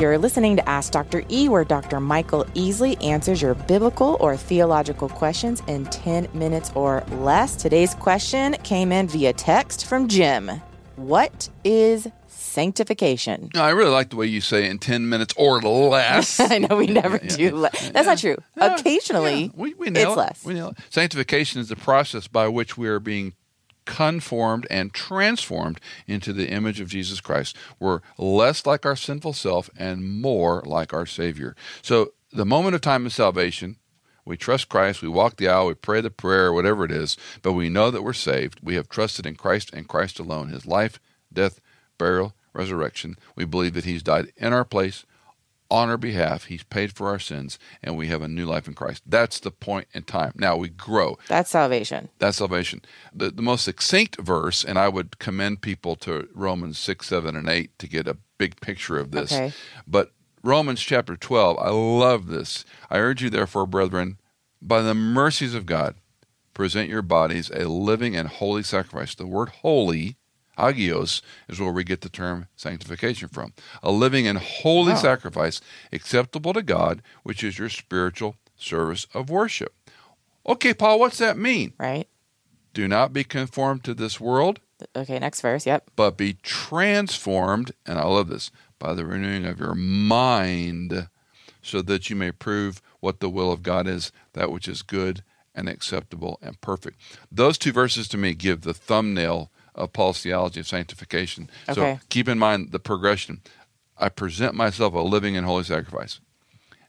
You're listening to Ask Dr. E, where Dr. Michael Easley answers your biblical or theological questions in 10 minutes or less. Today's question came in via text from Jim. What is sanctification? No, I really like the way you say in 10 minutes or less. I know we never do. Le- That's not true. Yeah, Occasionally, yeah, we, we it's it. less. We nail it. Sanctification is the process by which we are being conformed and transformed into the image of Jesus Christ. We're less like our sinful self and more like our Savior. So, the moment of time of salvation, we trust Christ, we walk the aisle, we pray the prayer, whatever it is, but we know that we're saved. We have trusted in Christ and Christ alone, his life, death, burial, resurrection. We believe that he's died in our place, on our behalf. He's paid for our sins, and we have a new life in Christ. That's the point in time. Now we grow. That's salvation. That's salvation. The, the most succinct verse, and I would commend people to Romans 6, 7, and 8 to get a big picture of this. Okay. But Romans chapter 12, I love this. I urge you, therefore, brethren, by the mercies of God, present your bodies a living and holy sacrifice. The word holy, agios, is where we get the term sanctification from. A living and holy Wow. sacrifice acceptable to God, which is your spiritual service of worship. Okay, Paul, what's that mean? Right? Do not be conformed to this world, Okay, next verse. Yep. but be transformed, and I love this, by the renewing of your mind, so that you may prove what the will of God is, that which is good and acceptable and perfect. Those two verses to me give the thumbnail of Paul's theology of sanctification. Okay. So keep in mind the progression. I present myself a living and holy sacrifice.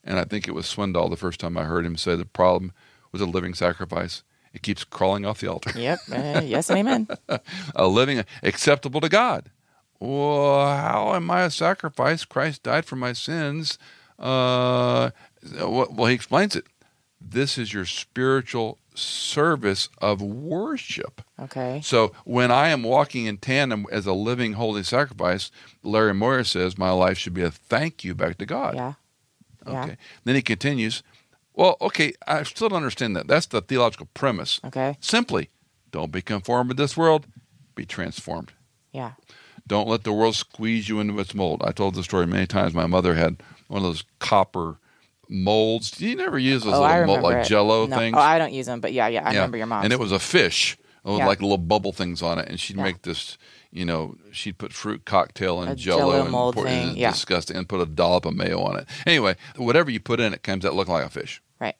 And I think it was Swindoll the first time I heard him say the problem was a living sacrifice. It keeps crawling off the altar Yep. Uh, yes and amen. a living acceptable to God. Well, how am I a sacrifice? Christ died for my sins. Uh, well, he explains it. This is your spiritual service of worship. Okay. So when I am walking in tandem as a living holy sacrifice, Larry Moyer says my life should be a thank you back to God. Yeah. Yeah. Okay. Then he continues. Well, okay, I still don't understand that. That's the theological premise. Okay. Simply, don't be conformed with this world, be transformed. Yeah. Don't let the world squeeze you into its mold. I told the story many times. My mother had one of those copper molds. You never use those oh, little mold, like it. Jello No. things. Oh, I don't use them, but yeah, yeah, I remember your mom. And it was a fish with Yeah. like little bubble things on it. And she'd Yeah. make this, you know, she'd put fruit cocktail and A jello, Jell-O and mold pour- thing, yeah. disgusting, and put a dollop of mayo on it. Anyway, whatever you put in it comes out looking like a fish. right.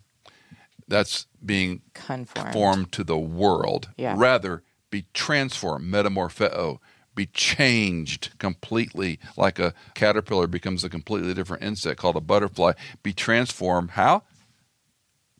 That's being Conformed. conformed to the world. Yeah. Rather, be transformed, metamorpheo, oh, be changed completely, like a caterpillar becomes a completely different insect called a butterfly. Be transformed. How?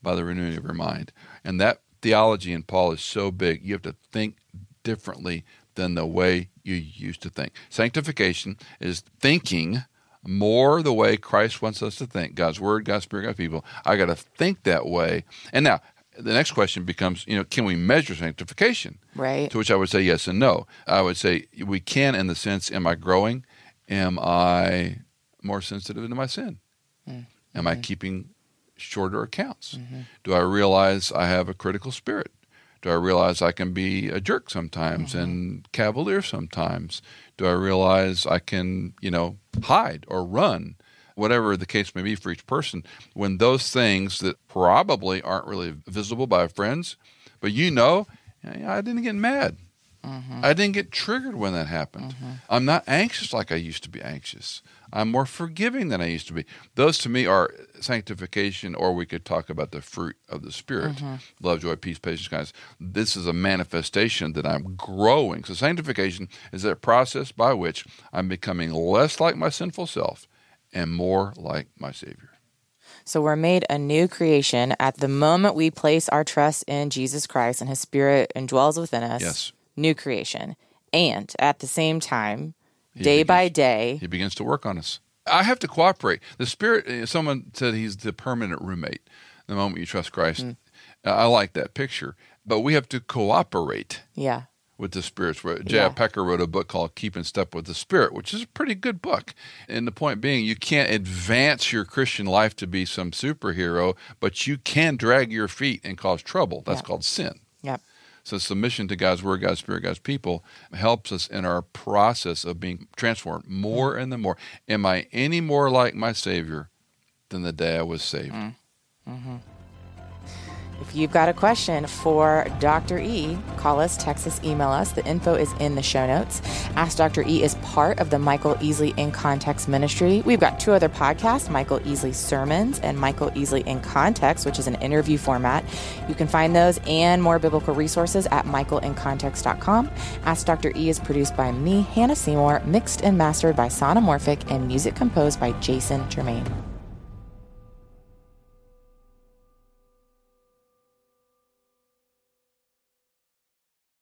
By the renewing of your mind. And that theology in Paul is so big, you have to think differently than the way you used to think. Sanctification is thinking more the way Christ wants us to think. God's word, God's spirit, God's people. I got to think that way. And now the next question becomes, you know, can we measure sanctification? Right. To which I would say yes and no. I would say we can in the sense, am I growing? Am I more sensitive to my sin? Hmm. Am I keeping shorter accounts? Mm-hmm. Do I realize I have a critical spirit? Do I realize I can be a jerk sometimes mm-hmm. and cavalier sometimes? Do I realize I can, you know, hide or run? Whatever the case may be for each person, when those things that probably aren't really visible by friends, but you know, I didn't get mad. Mm-hmm. I didn't get triggered when that happened. Mm-hmm. I'm not anxious like I used to be anxious. I'm more forgiving than I used to be. Those to me are sanctification, or we could talk about the fruit of the Spirit mm-hmm. love, joy, peace, patience, kindness. This is a manifestation that I'm growing. So, sanctification is that process by which I'm becoming less like my sinful self and more like my Savior. So we're made a new creation at the moment we place our trust in Jesus Christ and his spirit indwells within us. Yes. New creation. And at the same time, day begins- by day, He begins to work on us. I have to cooperate. The Spirit, uh, someone said he's the permanent roommate the moment you trust Christ. Mm. I like that picture. But we have to cooperate yeah. With the spirits. J.I. Yeah. Packer wrote a book called Keep in Step with the Spirit, which is a pretty good book. And the point being, you can't advance your Christian life to be some superhero, but you can drag your feet and cause trouble. That's Yeah. called sin. Yep. So submission to God's word, God's spirit, God's people helps us in our process of being transformed more and then more. Am I any more like my Savior than the day I was saved? Mm-hmm. If you've got a question for Dr. E, call us, text us, email us. The info is in the show notes. Ask Dr. E is part of the Michael Easley in Context ministry. We've got two other podcasts Michael Easley Sermons and Michael Easley in Context, which is an interview format. You can find those and more biblical resources at michaelincontext.com. Ask Dr. E is produced by me, Hannah Seymour, mixed and mastered by Sonomorphic, and music composed by Jason Germain.